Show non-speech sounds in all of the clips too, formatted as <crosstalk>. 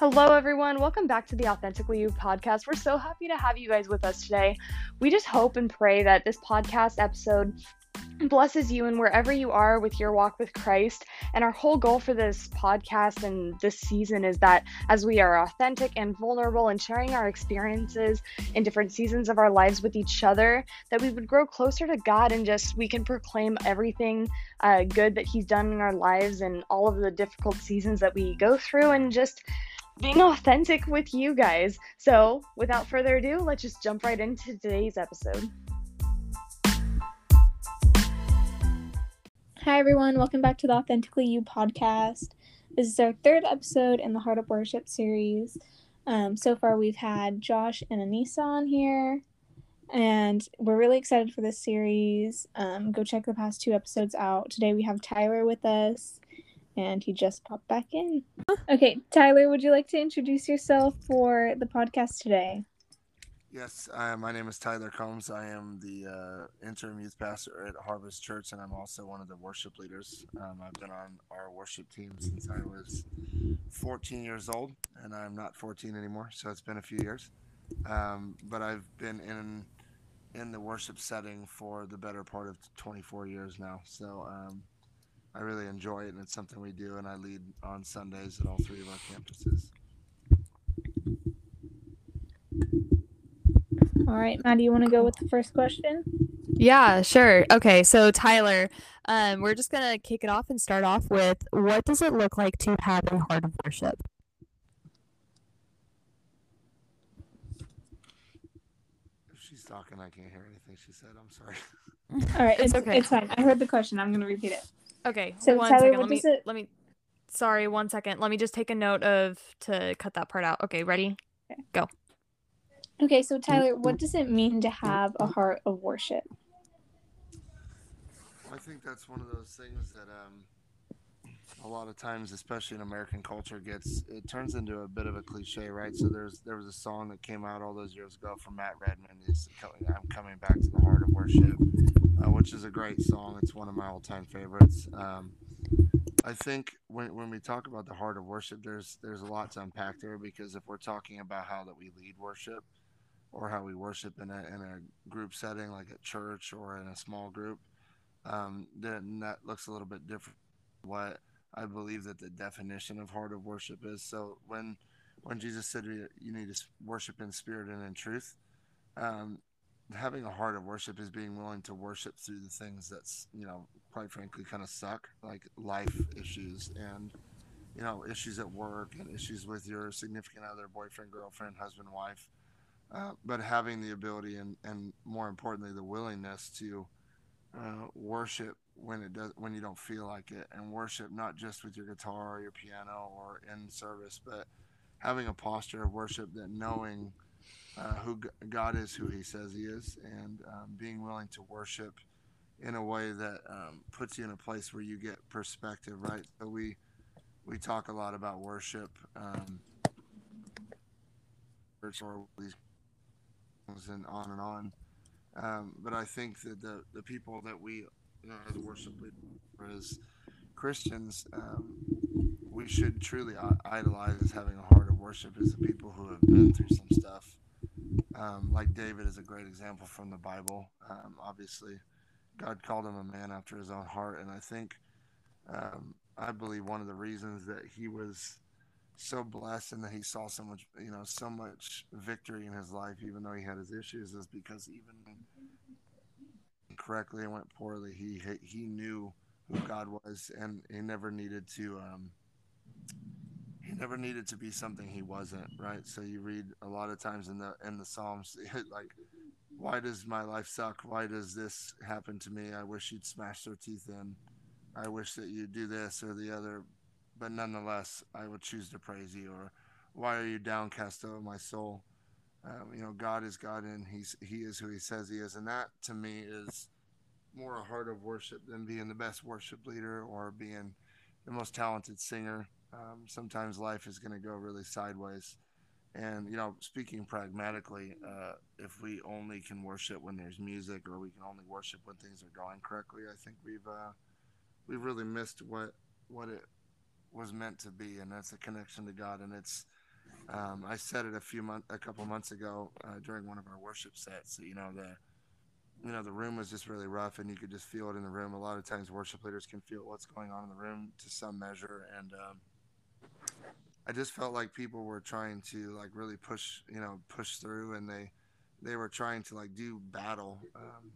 Hello, everyone. Welcome back to the Authentically You podcast. We're so happy to have you guys with us today. We just hope and pray that this podcast episode blesses you and wherever you are with your walk with Christ. And our whole goal for this podcast and this season is that as we are authentic and vulnerable and sharing our experiences in different seasons of our lives with each other, that we would grow closer to God and just we can proclaim everything uh, good that He's done in our lives and all of the difficult seasons that we go through and just being authentic with you guys. So, without further ado, let's just jump right into today's episode. Hi, everyone. Welcome back to the Authentically You podcast. This is our third episode in the Heart of Worship series. Um, so far, we've had Josh and Anissa on here, and we're really excited for this series. Um, go check the past two episodes out. Today, we have Tyler with us and he just popped back in. Okay, Tyler, would you like to introduce yourself for the podcast today? Yes, uh, my name is Tyler Combs. I am the uh, interim youth pastor at Harvest Church, and I'm also one of the worship leaders. Um, I've been on our worship team since I was 14 years old, and I'm not 14 anymore, so it's been a few years. Um, but I've been in in the worship setting for the better part of 24 years now. So um, I really enjoy it, and it's something we do, and I lead on Sundays at all three of our campuses. All right, Maddie, you want to go with the first question? Yeah, sure. Okay, so Tyler, um, we're just gonna kick it off and start off with what does it look like to have a heart of worship? If she's talking, I can't hear anything she said. I'm sorry. All right, it's, It's okay. It's fine. I heard the question. I'm going to repeat it. Okay, So, one Tyler, second. what Let me does it- let me. Sorry, one second. Let me just take a note of to cut that part out. Okay, ready? Okay, Go. Okay, so Tyler, what does it mean to have a heart of worship? I think that's one of those things that um, a lot of times, especially in American culture, gets it turns into a bit of a cliche, right? So there's there was a song that came out all those years ago from Matt Redman. Is I'm coming back to the heart of worship, uh, which is a great song. It's one of my all-time favorites. Um, I think when when we talk about the heart of worship, there's there's a lot to unpack there because if we're talking about how that we lead worship, or how we worship in a in a group setting like at church or in a small group um, then that looks a little bit different. What I believe that the definition of heart of worship is. So when when Jesus said you need to worship in spirit and in truth, um, having a heart of worship is being willing to worship through the things that's you know quite frankly kind of suck, like life issues and you know issues at work and issues with your significant other, boyfriend, girlfriend, husband, wife. Uh, but having the ability and, and more importantly the willingness to uh, worship when it does when you don't feel like it and worship not just with your guitar or your piano or in service but having a posture of worship that knowing uh, who god is who he says he is and um, being willing to worship in a way that um, puts you in a place where you get perspective right? So we we talk a lot about worship um, and on and on um, but I think that the, the people that we, you know, as worship leaders, as Christians, um, we should truly idolize as having a heart of worship is the people who have been through some stuff. Um, like David is a great example from the Bible. Um, obviously, God called him a man after his own heart, and I think, um, I believe one of the reasons that he was so blessed and that he saw so much, you know, so much victory in his life, even though he had his issues, is because even correctly and went poorly, he he knew who God was, and he never needed to. Um, he never needed to be something he wasn't, right? So you read a lot of times in the in the Psalms, <laughs> like, why does my life suck? Why does this happen to me? I wish you'd smash their teeth in. I wish that you'd do this or the other but nonetheless, I would choose to praise you. Or why are you downcast, oh my soul? Um, you know, God is God, and He's He is who He says He is, and that to me is more a heart of worship than being the best worship leader or being the most talented singer. Um, sometimes life is going to go really sideways, and you know, speaking pragmatically, uh, if we only can worship when there's music, or we can only worship when things are going correctly, I think we've uh, we've really missed what what it was meant to be, and that's a connection to God. And it's um, I said it a few months, a couple months ago uh, during one of our worship sets. You know the, you know the room was just really rough, and you could just feel it in the room. A lot of times, worship leaders can feel what's going on in the room to some measure, and um, I just felt like people were trying to like really push, you know, push through, and they they were trying to like do battle. Um,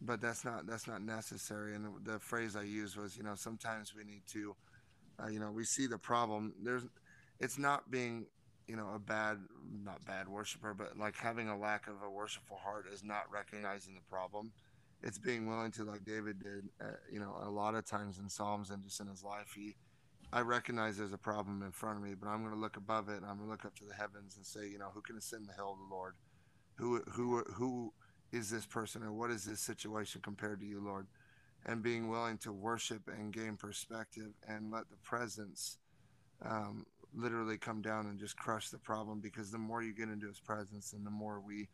but that's not that's not necessary. And the, the, phrase I used was, you know, sometimes we need to, uh, you know, we see the problem. There's, it's not being, you know, a bad, not bad worshiper, but like having a lack of a worshipful heart is not recognizing the problem. It's being willing to, like David did, uh, you know, a lot of times in Psalms and just in his life, he, I recognize there's a problem in front of me, but I'm going to look above it and I'm going to look up to the heavens and say, you know, who can ascend the hill of the Lord? Who, who, who is this person or what is this situation compared to you, Lord? And being willing to worship and gain perspective and let the presence um, literally come down and just crush the problem because the more you get into his presence and the more we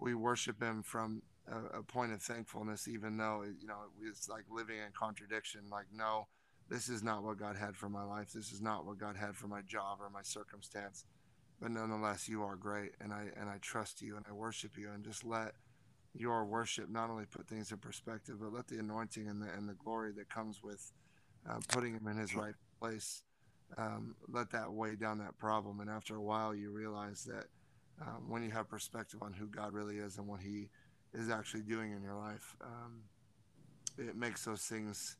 we worship him from a, a point of thankfulness even though you know it's like living in contradiction like no this is not what god had for my life. This is not what god had for my job or my circumstance. But nonetheless you are great and i and i trust you and i worship you and just let your worship not only put things in perspective, but let the anointing and the and the glory that comes with uh, putting him in his right place, um, let that weigh down that problem. And after a while, you realize that um, when you have perspective on who God really is and what He is actually doing in your life, um, it makes those things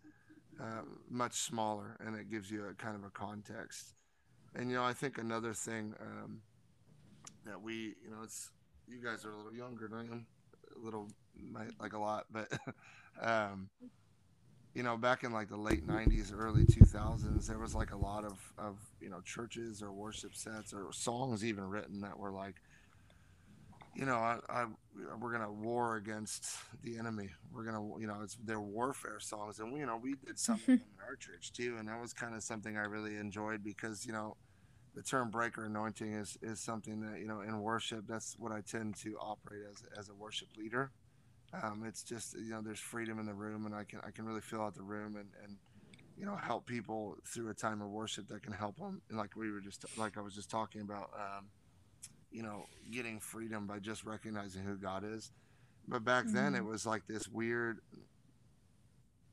uh, much smaller, and it gives you a kind of a context. And you know, I think another thing um, that we, you know, it's you guys are a little younger than I am little like a lot, but <laughs> um, you know, back in like the late '90s, early 2000s, there was like a lot of of you know churches or worship sets or songs even written that were like, you know, I, I we're gonna war against the enemy. We're gonna, you know, it's their warfare songs, and we, you know, we did something <laughs> in our church too, and that was kind of something I really enjoyed because you know the term breaker anointing is is something that you know in worship that's what I tend to operate as as a worship leader. Um, it's just you know there's freedom in the room and I can I can really fill out the room and and you know help people through a time of worship that can help them and like we were just like I was just talking about um, you know getting freedom by just recognizing who God is. But back mm-hmm. then it mm-hmm. was like this weird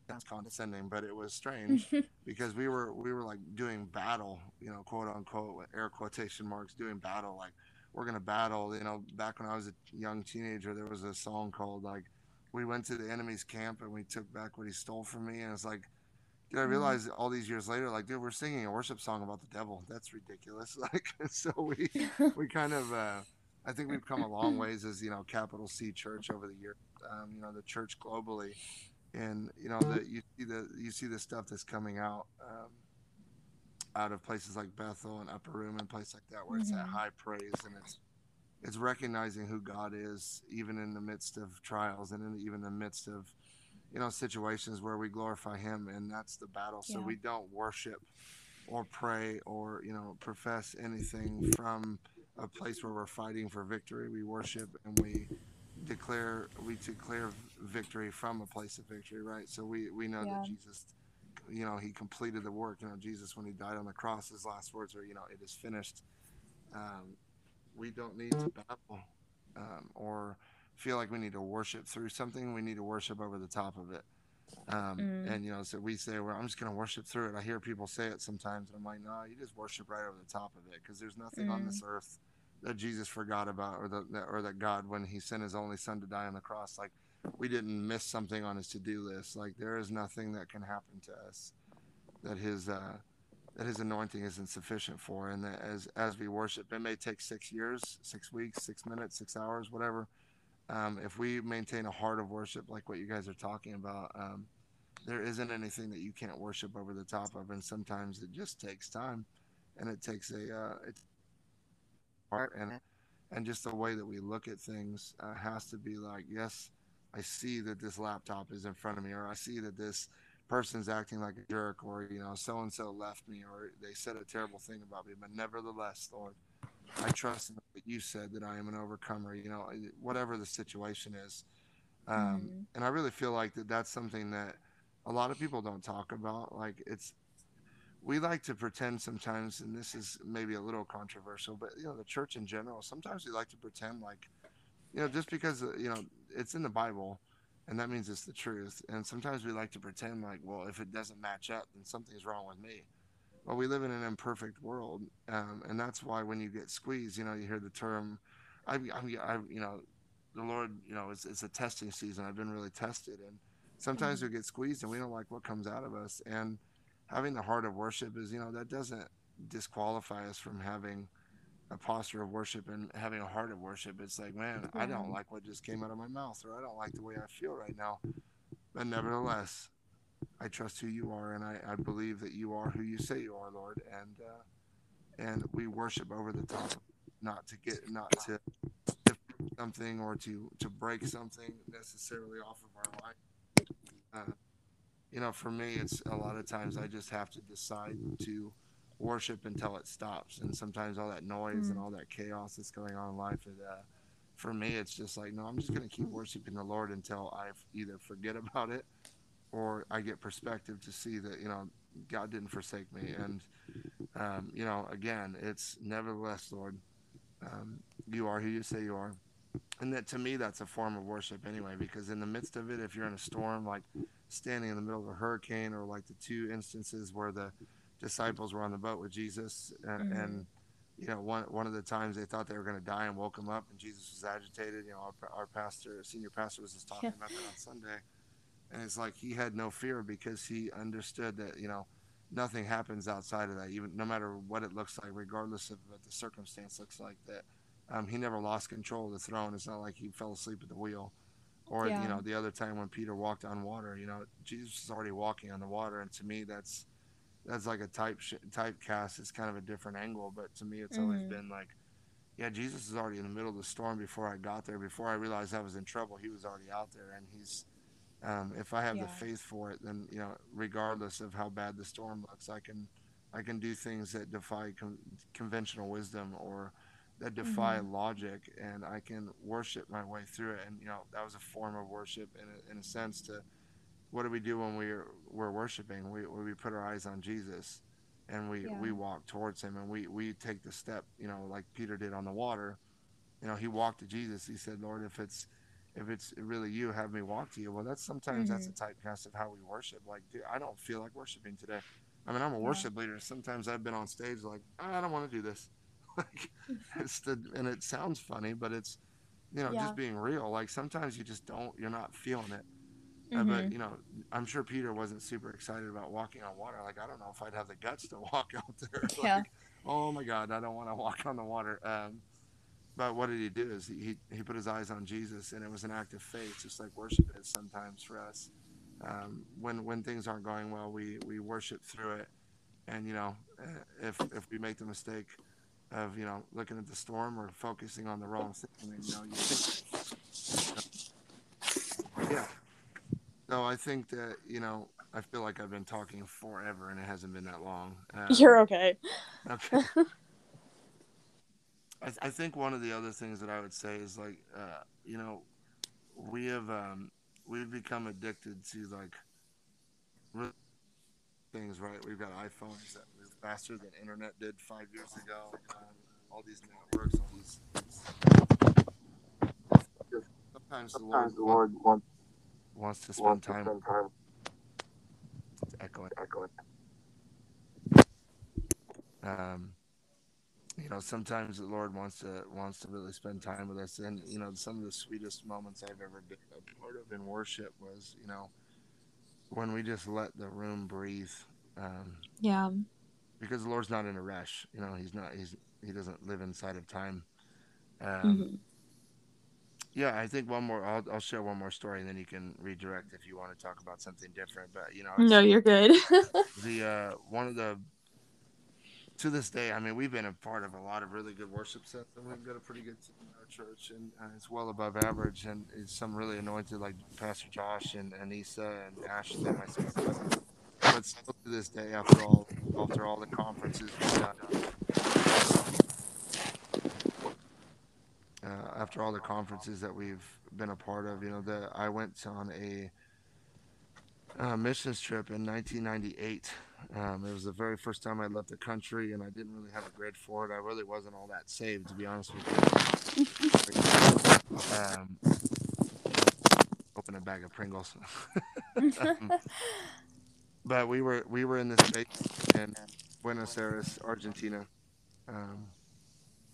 that's condescending, but it was strange <laughs> because we were we were like doing battle, you know, quote unquote, with air quotation marks, doing battle. Like we're gonna battle. You know, back when I was a young teenager, there was a song called like, "We went to the enemy's camp and we took back what he stole from me." And it's like, did I mm-hmm. realize all these years later, like, dude, we're singing a worship song about the devil. That's ridiculous. <laughs> Like, so we <laughs> we kind of. uh I think we've come a long ways as you know, capital C Church over the year. Um, you know, the church globally and you know that you see the you see the stuff that's coming out um, out of places like Bethel and Upper Room and places like that where mm-hmm. it's at high praise and it's it's recognizing who God is even in the midst of trials and in even the midst of you know situations where we glorify Him and that's the battle. So yeah. we don't worship or pray or you know profess anything from a place where we're fighting for victory. We worship and we declare we declare victory from a place of victory, right? So we we know yeah. that Jesus, you know, he completed the work. You know, Jesus when he died on the cross, his last words were, you know, it is finished. Um, we don't need to battle um, or feel like we need to worship through something. We need to worship over the top of it. Um, mm. And you know, so we say, "Well, I'm just going to worship through it." I hear people say it sometimes, and I'm like, "No, you just worship right over the top of it, because there's nothing mm. on this earth that Jesus forgot about, or that or that God, when He sent His only Son to die on the cross, like we didn't miss something on His to-do list. Like there is nothing that can happen to us that His uh, that His anointing isn't sufficient for. And that as as we worship, it may take six years, six weeks, six minutes, six hours, whatever. Um, if we maintain a heart of worship, like what you guys are talking about, um, there isn't anything that you can't worship over the top of. And sometimes it just takes time, and it takes a uh, part and and just the way that we look at things uh, has to be like yes i see that this laptop is in front of me or i see that this person's acting like a jerk or you know so and so left me or they said a terrible thing about me. But nevertheless lord i trust in what you said that i am an overcomer you know whatever the situation is. Um, mm-hmm. and i really feel like that that's something that a lot of people don't talk about. Like it's we like to pretend sometimes, and this is maybe a little controversial, but you know, the church in general, sometimes we like to pretend like, you know, just because uh, you know it's in the Bible, and that means it's the truth. And sometimes we like to pretend like, well, if it doesn't match up, then something's wrong with me. Well, we live in an imperfect world, um, and that's why when you get squeezed, you know, you hear the term, I, I, I you know, the Lord, you know, it's, it's a testing season. I've been really tested, and sometimes mm-hmm. we get squeezed and we don't like what comes out of us, and having the heart of worship is, you know, that doesn't disqualify us from having a posture of worship and having a heart of worship. It's like, man, I don't like what just came out of my mouth, or I don't like the way I feel right now. But nevertheless, I trust who you are, and I, I believe that you are who you say you are, Lord. And uh, and we worship over the top, not to get, not to something or to to break something necessarily off of our life. Uh, you know, for me, it's a lot of times I just have to decide to worship until it stops. And sometimes all that noise mm. and all that chaos that's going on in life, it, uh, for me, it's just like, no, I'm just going to keep worshiping the Lord until I either forget about it or I get perspective to see that, you know, God didn't forsake me. And, um, you know, again, it's nevertheless, Lord, um, you are who you say you are. And that to me, that's a form of worship anyway, because in the midst of it, if you're in a storm, like standing in the middle of a hurricane, or like the two instances where the disciples were on the boat with Jesus, and, mm-hmm. and you know, one one of the times they thought they were going to die and woke him up, and Jesus was agitated. You know, our, our pastor, senior pastor, was just talking yeah. about that on Sunday, and it's like he had no fear because he understood that you know nothing happens outside of that, even no matter what it looks like, regardless of what the circumstance looks like. That um, he never lost control of the throne. It's not like he fell asleep at the wheel. Or yeah. you know, the other time when Peter walked on water, you know, Jesus is already walking on the water, and to me, that's that's like a type sh- typecast. It's kind of a different angle, but to me, it's mm-hmm. always been like, yeah, Jesus is already in the middle of the storm before I got there. Before I realized I was in trouble, he was already out there, and he's. Um, if I have yeah. the faith for it, then you know, regardless of how bad the storm looks, I can, I can do things that defy con- conventional wisdom or that defy mm-hmm. logic, and I can worship my way through it. And you know, that was a form of worship in a, in a sense to what do we do when we're we're worshiping? We we put our eyes on Jesus, and we yeah. we walk towards Him, and we we take the step. You know, like Peter did on the water. You know, he walked to Jesus. He said, "Lord, if it's if it's really you, have me walk to you." Well, that's sometimes mm-hmm. that's a mm-hmm. typecast of how we worship. Like, dude, I don't feel like worshiping today. I mean, I'm a worship leader. Sometimes I've been on stage like, I don't want to do this. <laughs> like, it's the and it sounds funny, but it's you know yeah. just being real. Like sometimes you just don't. You're not feeling it Mm-hmm. Uh, but mm-hmm. you know, I'm sure Peter wasn't super excited about walking on water. Like I don't know if I'd have the guts to <laughs> walk out there. <laughs> Yeah. Like, oh my God, I don't want to walk on the water. Um, but what did he do? Is he he put his eyes on Jesus, and it was an act of faith, just like worship is sometimes for us. Um, when when things aren't going well, we we worship through it, and you know, eh, if if we make the mistake of you know looking at the storm or focusing on the wrong thing, you know, you think, yeah, no, I think that you know I feel like I've been talking forever and it hasn't been that long. Um, You're okay. Okay. <laughs> I, I, think one of the other things that I would say is like, uh, you know, we have um, we've become addicted to like things, right? We've got iPhones that faster than internet did five years ago. Um, all these networks, all these. Sometimes, Sometimes the Lord, the Lord wants wants to spend wants time. To spend time. It's echoing. Echoing. Um, you know, sometimes the Lord wants to wants to really spend time with us, and you know, some of the sweetest moments I've ever been a part of in worship was, you know, when we just let the room breathe. Um, yeah. Because the Lord's not in a rush. You know, He's not. He's He doesn't live inside of time. Um, mm-hmm. Yeah, I think one more. I'll, I'll share one more story, and then you can redirect if you want to talk about something different. But you know, no, you're good. <laughs> the uh, one of the to this day, I mean, we've been a part of a lot of really good worship sets, and we've got a pretty good team in our church, and uh, it's well above average. And it's some really anointed, like Pastor Josh and Anissa and Ashley and myself. But still to this day, after all, after all the conferences we've done, uh, after all the conferences that we've been a part of. You know, that I went on a, a missions trip in 1998 Um, it was the very first time I left the country, and I didn't really have a grid for it. I really wasn't all that saved, to be honest with you. <laughs> um, open a bag of Pringles. <laughs> <laughs> um, but we were we were in this base in Buenos Aires, Argentina, um,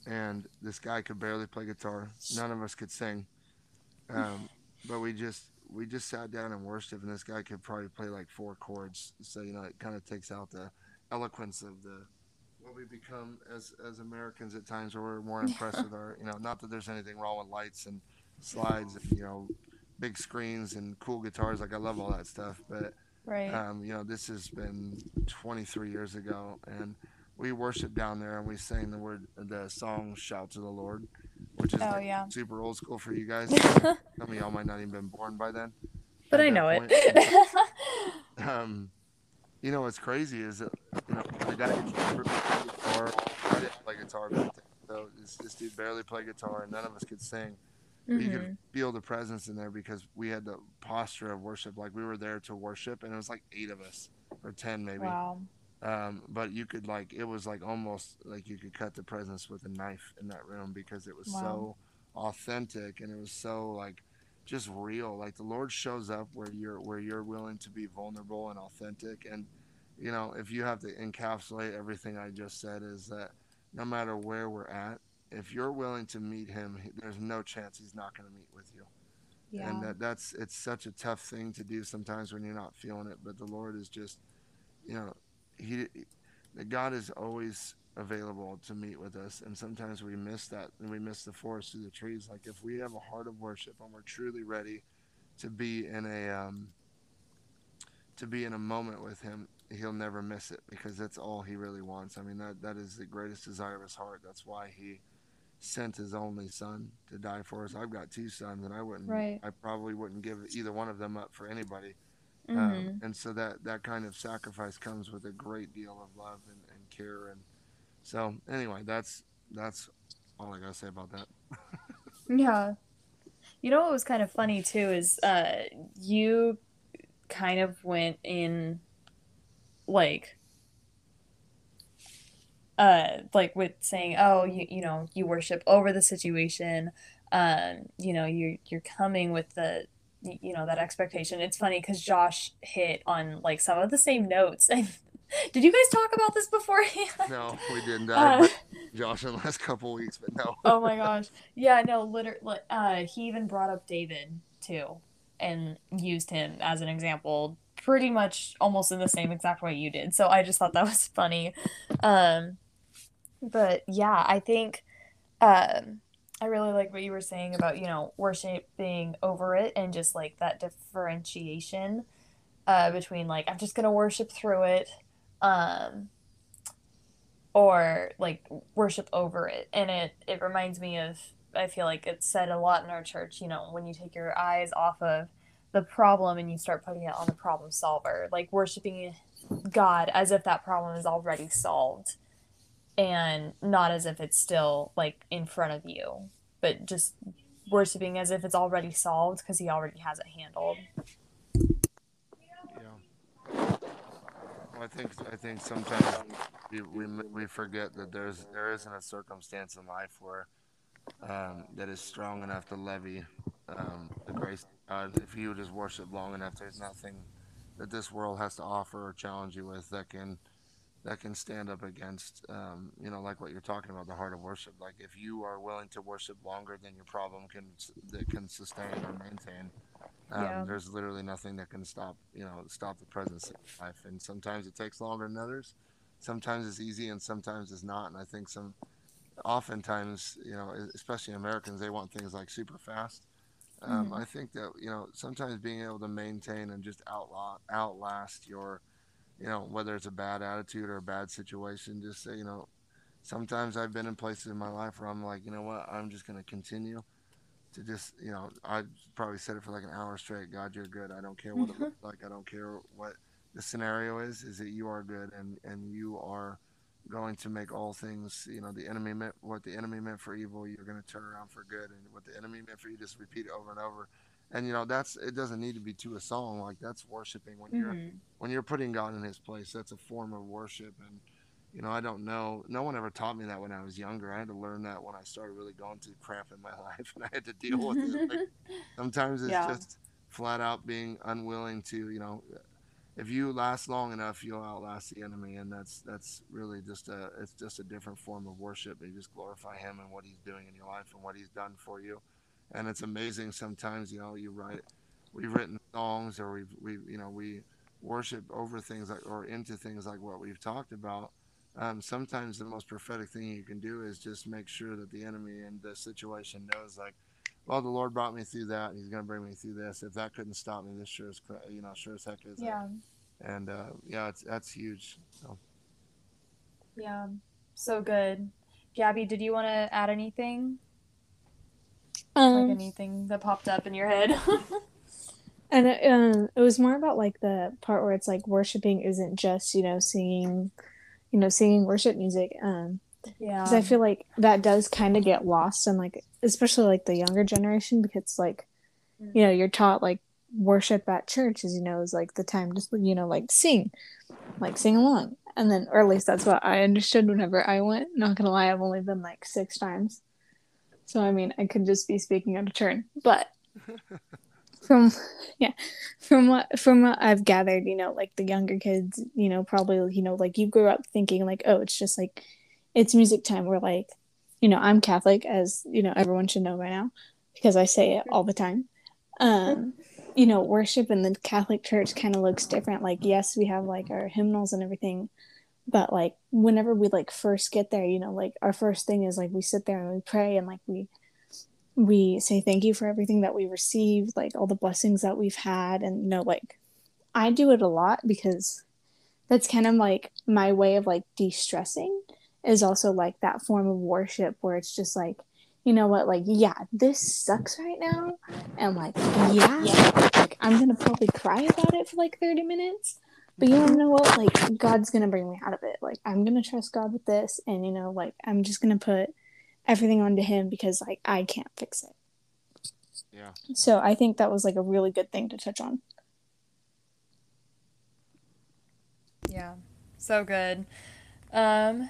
and this guy could barely play guitar. None of us could sing, um, but we just we just sat down and worshiped, and this guy could probably play like four chords. So you know, it kind of takes out the eloquence of the what we become as as Americans at times, where we're more impressed <laughs> with our you know. Not that there's anything wrong with lights and slides and you know big screens and cool guitars. Like I love all that stuff, but Right. um, you know, this has been 23 years ago, and we worshiped down there and we sang the word, the song "Shout to the Lord," which is Oh, like yeah. super old school for you guys. <laughs> Some of y'all might not even been born by then. but I know point. it. <laughs> Um, you know what's crazy is that you know the guy who can play guitar, I didn't play guitar back then, so this, this dude barely played guitar, and none of us could sing. But you could feel the presence in there because we had the posture of worship. Like we were there to worship, and it was like eight of us or ten maybe. Wow. Um, but you could like it was like almost like you could cut the presence with a knife in that room because it was Wow. so authentic and it was so like just real. Like the Lord shows up where you're where you're willing to be vulnerable and authentic. And you know, if you have to encapsulate everything I just said, is that no matter where we're at, if you're willing to meet Him, there's no chance He's not going to meet with you. Yeah. and that that's it's such a tough thing to do sometimes when you're not feeling it but the lord is just you know he god is always available to meet with us and sometimes we miss that and we miss the forest through the trees. Like if we have a heart of worship and we're truly ready to be in a um to be in a moment with him he'll never miss it because that's all he really wants. I mean that that is the greatest desire of his heart. That's why he sent his only son to die for us. I've got two sons, and I wouldn't. Right. I probably wouldn't give either one of them up for anybody. Mhm. Um, and so that that kind of sacrifice comes with a great deal of love and, and care. And so anyway, that's that's all I gotta say about that. <laughs> Yeah. You know what was kind of funny too is uh you kind of went in like uh like with saying, "Oh, you you know, you worship over the situation." Um, you know, you you're coming with the you know, that expectation. It's funny cuz Josh hit on like some of the same notes. <laughs> Did you guys talk about this beforehand? No, we didn't. <laughs> Uh, Josh in the last couple weeks, but no. oh my <laughs> gosh. Yeah, no, literally uh he even brought up David too and used him as an example pretty much almost in the same exact way you did. So I just thought that was funny. Um but yeah, I think um I really like what you were saying about, you know, worshiping over it and just like that differentiation uh between like I'm just to worship through it um or like worship over it. And it it reminds me of i feel like it's said a lot in our church you know when you take your eyes off of the problem and you start putting it on the problem solver like worshiping god as if that problem is already solved and not as if it's still like in front of you but just worshiping as if it's already solved because he already has it handled Yeah. Well, I think I think sometimes we, we we forget that there's there isn't a circumstance in life where um, that is strong enough to levy um, the grace God. If you just worship long enough, there's nothing that this world has to offer or challenge you with that can that can stand up against um, you know like what you're talking about the heart of worship. Like if you are willing to worship longer than your problem can that can sustain or maintain um, Yeah. there's literally nothing that can stop you know stop the presence of life and sometimes it takes longer than others sometimes it's easy and sometimes it's not and i think some oftentimes you know especially americans they want things like super fast um, Mhm. i think that you know sometimes being able to maintain and just outlaw outlast your you know whether it's a bad attitude or a bad situation just say you know sometimes i've been in places in my life where i'm like you know what i'm just going to continue to just you know i probably said it for like an hour straight god you're good. I don't care what it Mhm. looks like. I don't care what the scenario is is that you are good and and you are going to make all things you know the enemy meant what the enemy meant for evil you're going to turn around for good. And what the enemy meant for you just repeat it over and over and you know that's it doesn't need to be to a song like that's worshiping when you're Mhm. when you're putting god in his place that's a form of worship. And you know i don't know no one ever taught me that when i was younger. I had to learn that when i started really going through crap in my <laughs> life and i had to deal with it. Like, <laughs> sometimes it's Yeah. just flat out being unwilling to you know if you last long enough you'll outlast the enemy. And that's that's really just a it's just a different form of worship. You just glorify him and what he's doing in your life and what he's done for you and it's amazing sometimes you know you write we've written songs or we've we you know we worship over things like or into things like what we've talked about um, sometimes the most prophetic thing you can do is just make sure that the enemy in the situation knows like well the lord brought me through that and he's going to bring me through this if that couldn't stop me this sure is you know sure as heck is Yeah. and uh, yeah it's that's huge so Yeah. So good. Gabby, did you want to add anything? Um, like anything that popped up in your head? <laughs> And it, um, it was more about like the part where it's like worshiping isn't just you know singing, you know singing worship music. Um, yeah. because I feel like that does kind of get lost in like especially like the younger generation because like you know you're taught like worship at church is you know is like the time to you know like sing, like sing along, and then or at least that's what I understood whenever I went. Not gonna lie, I've only been like six times, so I mean I could just be speaking out of turn, but <laughs> from yeah from what from what i've gathered you know like the younger kids you know probably you know like you grew up thinking like oh it's just like it's music time we're like you know i'm catholic as you know everyone should know by now because i say it all the time. Um you know worship in the catholic church kind of looks different. Like yes we have like our hymnals and everything but like whenever we like first get there you know like our first thing is like we sit there and we pray and like we we say thank you for everything that we received like all the blessings that we've had. And you know like i do it a lot because that's kind of like my way of like de-stressing is also like that form of worship where it's just like you know what like yeah this sucks right now. And like yeah like i'm gonna probably cry about it for like 30 minutes but you know what? Like god's gonna bring me out of it. Like i'm gonna trust god with this and you know like i'm just gonna put everything onto him because like i can't fix it. Yeah. So i think that was like a really good thing to touch on. Yeah. So good. Um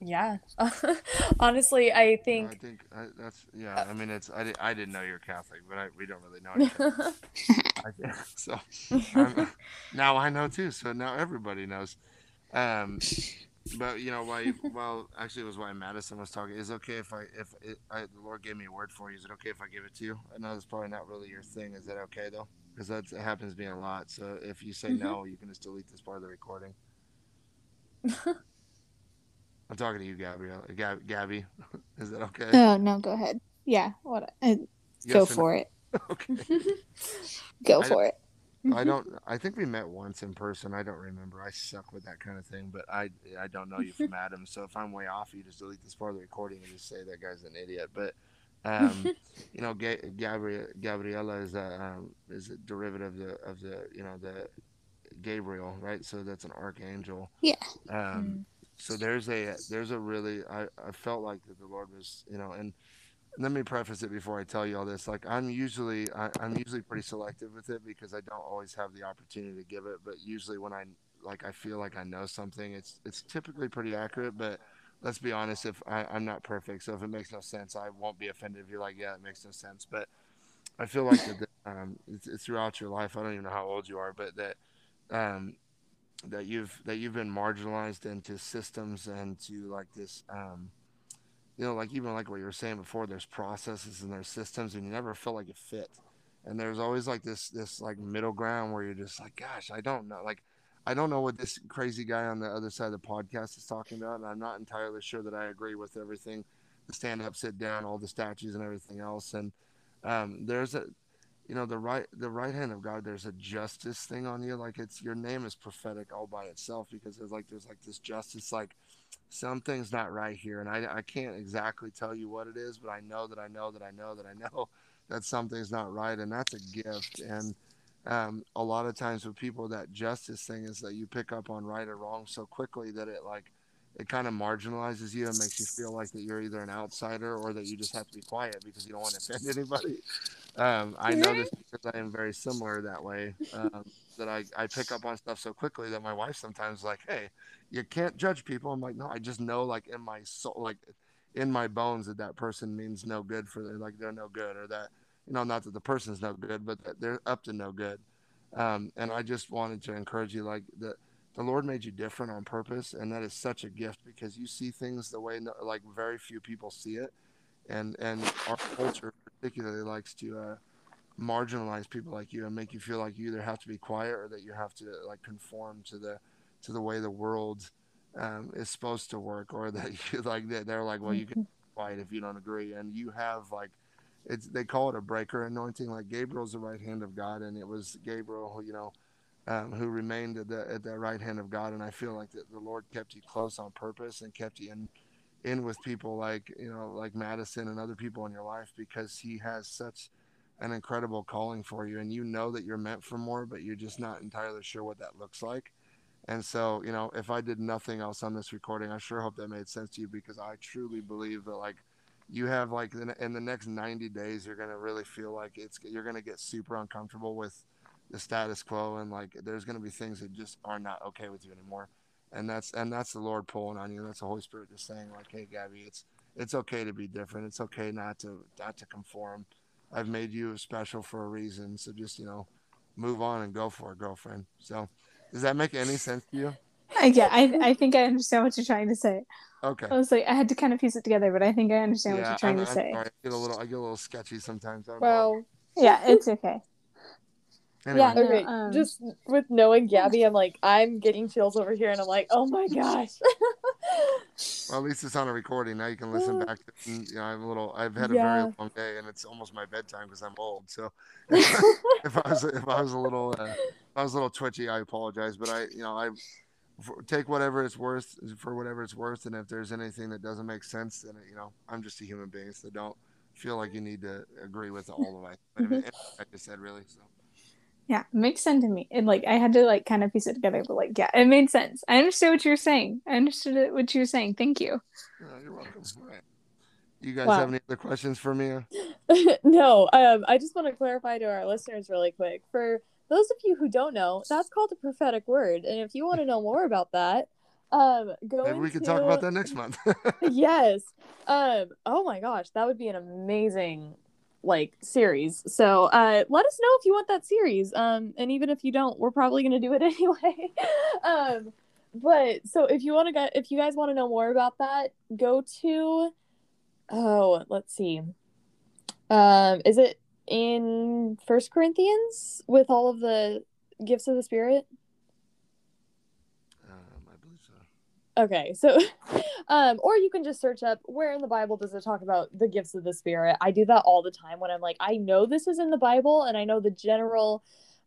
yeah. <laughs> Honestly, I think. i think I, that's yeah i mean it's I, I didn't know you're catholic but I, we don't really know anything <laughs> I <laughs> so. I'm, now I know too. So now everybody knows. Um, but you know why? Well, actually, it was why Madison was talking. Is it okay if I if it, I, the Lord gave me a word for you? Is it okay if I give it to you? I know it's probably not really your thing. Is that okay though? Because that happens to me a lot. So if you say no, you can just delete this part of the recording. I'm talking to you, Gabrielle. Gab, Gabby. <laughs> Is that okay? oh no go ahead yeah what uh, go Yes no? for it <laughs> Okay. go I- for it I don't. I think we met once in person. I don't remember. I suck with that kind of thing. But I I don't know you from Adam. So if I'm way off, you just delete this part of the recording and just say that guy's an idiot. But um, <laughs> you know, Ga- Gabriel Gabriella is a um, is a derivative of the of the you know the Gabriel, right? So that's an archangel. Yeah. Um, so there's a there's a really I, I felt like that the Lord was you know and let me preface it before I tell you all this. Like I'm usually I, I'm usually pretty selective with it because I don't always have the opportunity to give it. But usually when I like I feel like I know something, it's it's typically pretty accurate. But let's be honest, if I, I'm not perfect, so if it makes no sense, I won't be offended if you're like, yeah, it makes no sense. But I feel like that um, it's, it's throughout your life. I don't even know how old you are, but that um, that you've that you've been marginalized into systems and to like this um, you know like even like what you were saying before there's processes and there's systems and you never feel like it fit. And there's always like this this like middle ground where you're just like gosh i don't know like i don't know what this crazy guy on the other side of the podcast is talking about and i'm not entirely sure that i agree with everything the stand up sit down all the statues and everything else. And um, there's a you know the right the right hand of god there's a justice thing on you like it's your name is prophetic all by itself because there's like there's like this justice like something's not right here and I, I can't exactly tell you what it is but i know that i know that i know that i know <laughs> that something's not right and that's a gift and um, a lot of times with people that justice thing is that you pick up on right or wrong so quickly that it like it kind of marginalizes you and makes you feel like that you're either an outsider or that you just have to be quiet because you don't want to offend <laughs> anybody Um, I know this because I am very similar that way. Um, that I, I pick up on stuff so quickly that my wife sometimes like, hey, you can't judge people. I'm like, no, I just know like in my soul, like in my bones that that person means no good for them, like they're no good, or that you know, not that the person's no good, but that they're up to no good. Um, and I just wanted to encourage you, like that the Lord made you different on purpose, and that is such a gift because you see things the way like very few people see it, and and our culture particularly likes to uh, marginalize people like you and make you feel like you either have to be quiet or that you have to like conform to the to the way the world um, is supposed to work, or that <laughs> you like they're like, well, you can quiet if you don't agree, and you have like it's they call it a breaker anointing. Like Gabriel's the right hand of God, and it was Gabriel, you know um, who remained at the, at the right hand of God. And I feel like that the Lord kept you close on purpose and kept you in, in with people like, you know, like Madison and other people in your life because he has such an incredible calling for you. And you know that you're meant for more, but you're just not entirely sure what that looks like. And so, you know, if I did nothing else on this recording, I sure hope that made sense to you because I truly believe that like you have like in the next 90 days, you're going to really feel like it's, you're going to get super uncomfortable with, the status quo and like there's going to be things that just are not okay with you anymore and that's and that's the lord pulling on you. That's the holy spirit just saying like hey gabby it's it's okay to be different. It's okay not to not to conform. I've made you special for a reason. So just you know move on and go for it girlfriend. So does that make any sense to you? <laughs> Yeah I, I think i understand what you're trying to say. Okay. I was like i had to kind of piece it together but i think i understand yeah, what you're trying I'm, to I'm say. sorry. i get a little i get a little sketchy sometimes. Well yeah it's okay Anyway. Yeah. Okay. No, um... Just with knowing Gabby, I'm like, I'm getting chills over here, and I'm like, oh my gosh. <laughs> well, at least it's on a recording. Now you can listen back. To, you know, I'm a little. I've had a yeah. very long day, and it's almost my bedtime because I'm old. So, <laughs> <laughs> if I was if I was a little uh, if I was a little twitchy, I apologize. But I, you know, I take whatever it's worth for whatever it's worth, and if there's anything that doesn't make sense, then you know, I'm just a human being, so don't feel like you need to agree with all of it. I just said really so. Yeah, it makes sense to me. And like I had to like kind of piece it together, but like yeah, it made sense. I understood what you were saying. I understood it, what you were saying. Thank you. Oh, you're welcome. You guys wow. have any other questions for me? <laughs> no. Um, I just want to clarify to our listeners really quick. For those of you who don't know, that's called a prophetic word. And if you want to know more about that, um go maybe we can talk about that next month <laughs> <laughs> yes um oh my gosh that would be an amazing like series. So uh, let us know if you want that series. Um, and even if you don't, we're probably gonna do it <laughs> anyway. um, but so if you want to get if you guys want to know more about that, go to oh let's see. Um, is it in First Corinthians with all of the gifts of the Spirit? Okay, so, <laughs> um, or you can just search up where in the Bible does it talk about the gifts of the Spirit. I do that all the time when I'm like, I know this is in the Bible and I know the general,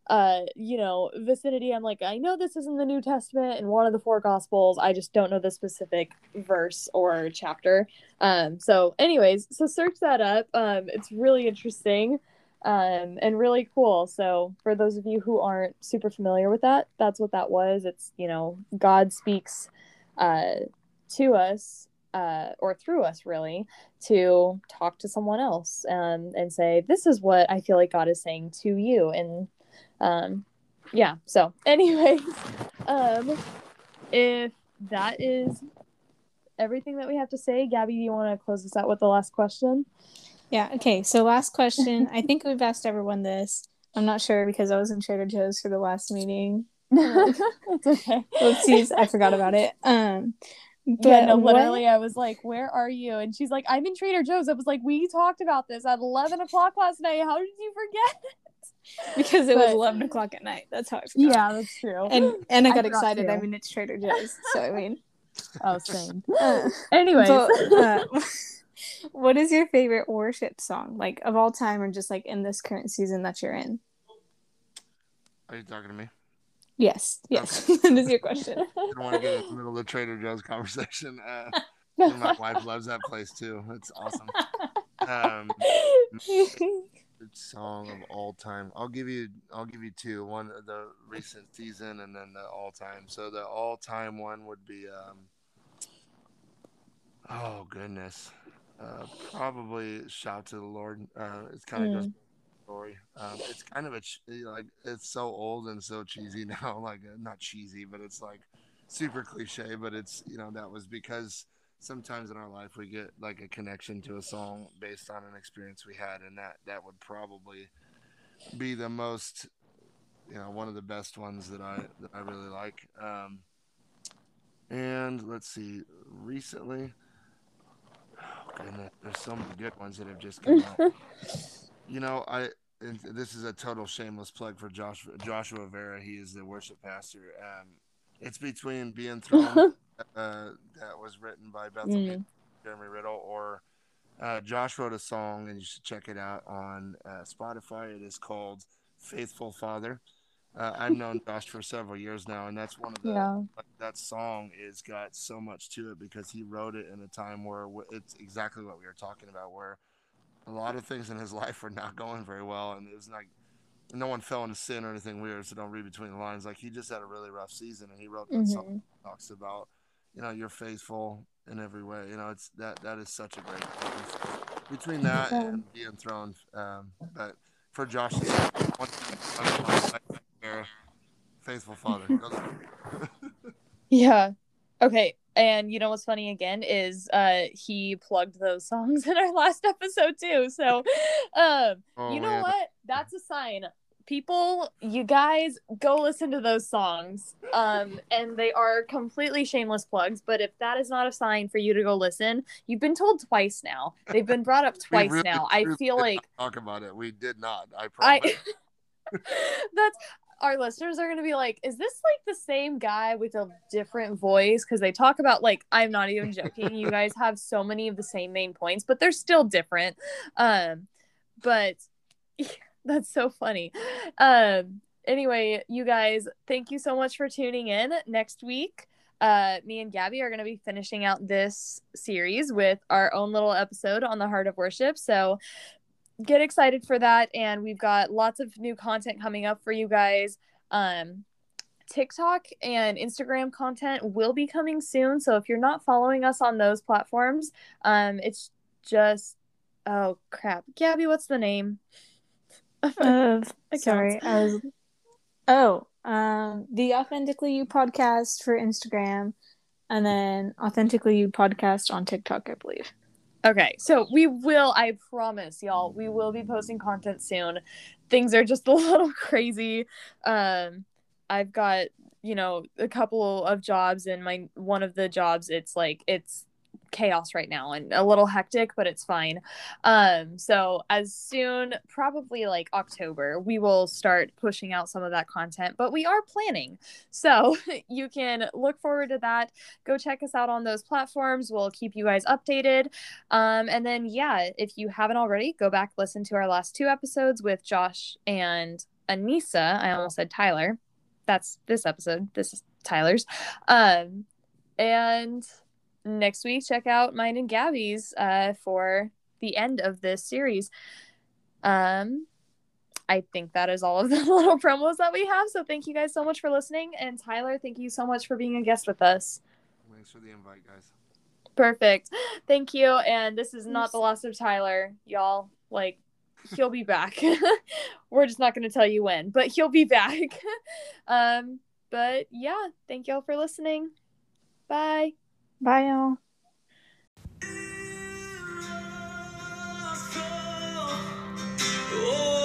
uh, you know, vicinity. I'm like, I know this is in the New Testament and one of the four Gospels. I just don't know the specific verse or chapter. Um, so, anyways, so search that up. Um, it's really interesting um, and really cool. So, for those of you who aren't super familiar with that, that's what that was. It's, you know, God speaks uh, to us uh, or through us really to talk to someone else um, and say this is what i feel like god is saying to you and um, yeah so <laughs> anyways um, if that is everything that we have to say gabby do you want to close this out with the last question? Yeah okay so last question. I think we've asked everyone this. I'm not sure because i was in trader joe's for the last meeting it's <laughs> okay. Oopsies, I forgot about it. Um, but yeah, no, literally, what? I was like, "Where are you?" And she's like, "I'm in Trader Joe's." I was like, "We talked about this at eleven o'clock last night. How did you forget?" <laughs> because it but, was 11 o'clock at night that's how i forgot. yeah that's true and and i got I excited too. i mean it's trader joe's so i mean <laughs> oh same uh, anyways but, uh, what is your favorite worship song like of all time or just like in this current season that you're in are you talking to me Yes, yes. Okay. <laughs> that is your question. <laughs> I don't want to get in the middle of the Trader Joe's conversation. Uh, <laughs> my wife loves that place too. It's awesome. Um, song of all time. I'll give you. I'll give you two. One the recent season, and then the all time. So the all time one would be. Um, oh goodness, uh, probably shout to the Lord. Uh, it's kind of mm. goes story. Um, it's kind of a ch- like it's so old and so cheesy <laughs> now. Like uh, not cheesy, but it's like super cliche. But it's you know that was because sometimes in our life we get like a connection to a song based on an experience we had, and that that would probably be the most you know one of the best ones that I that I really like. Um, and let's see, recently, oh goodness, there's so many good ones that have just come out. <laughs> you know, I this is a total shameless plug for Joshua Joshua Vera. He is the worship pastor. Um, it's between being <laughs> thrown uh, that was written by Bethel Mm. Jeremy Riddle or uh, Josh wrote a song and you should check it out on uh, Spotify. It is called Faithful Father. Uh, I've known <laughs> Josh for several years now, and that's one of the Yeah. like, that song is got so much to it because he wrote it in a time where it's exactly what we were talking about, where a lot of things in his <laughs> life were not going very well, and it was like no one fell into sin or anything weird. So don't read between the lines. Like he just had a really rough season, and he wrote that song Mhm. that talks about you know you're faithful in every way. You know it's that that is such a great song. between that Yeah. and being thrown. Um, but for Josh, faithful father. <laughs> <laughs> Yeah. Okay. And you know what's funny again is uh he plugged those songs <laughs> in our last episode too. So um Oh, you know what? That's a sign. People, you guys go listen to those songs. Um and they are completely shameless plugs, but if that is not a sign for you to go listen, you've been told twice now. They've been brought up <laughs> twice really- now. I feel like talk about it. We did not. I promise. I <laughs> that's our listeners are gonna be like, is this like the same guy with a different voice? Because they talk about like, I'm not even joking. you guys have so many of the same main points, but they're still different. Um, but <laughs> that's so funny. Um, anyway, you guys, thank you so much for tuning in. Next week, uh, me and Gabby are gonna be finishing out this series with our own little episode on the heart of worship. So get excited for that and we've got lots of new content coming up for you guys um tiktok and instagram content will be coming soon so if you're not following us on those platforms um it's just oh crap gabby what's the name <laughs> Of Accounts. sorry, I was. Oh, um, the Authentically You podcast for Instagram, and then Authentically You podcast on TikTok, I believe. Okay, so we will, I promise y'all, we will be posting content soon. Things are just <laughs> a little crazy. Um I've got, you know, a couple of jobs and my one of the jobs it's like it's chaos right now and a little hectic, but it's fine. Um so as soon probably like October, we will start pushing out some of that content, but we are planning. So, <laughs> you can look forward to that. Go check us out on those platforms. We'll keep you guys updated. Um, and then, yeah, if you haven't already, go back listen to our last two episodes with Josh and Anissa. I almost said Tyler. That's this episode. This is Tyler's. Um, and next week, check out mine and Gabby's uh, for the end of this series. Um, I think that is all of the <laughs> little promos that we have. So thank you guys so much for listening. And Tyler, thank you so much for being a guest with us. Thanks for the invite, guys. Perfect. <gasps> Thank you. And this is not the loss of Tyler, y'all. Like, he'll be back. <laughs> We're just not going to tell you when, but he'll be back. <laughs> um, but yeah, thank y'all for listening. Bye. Bye, y'all. Oh,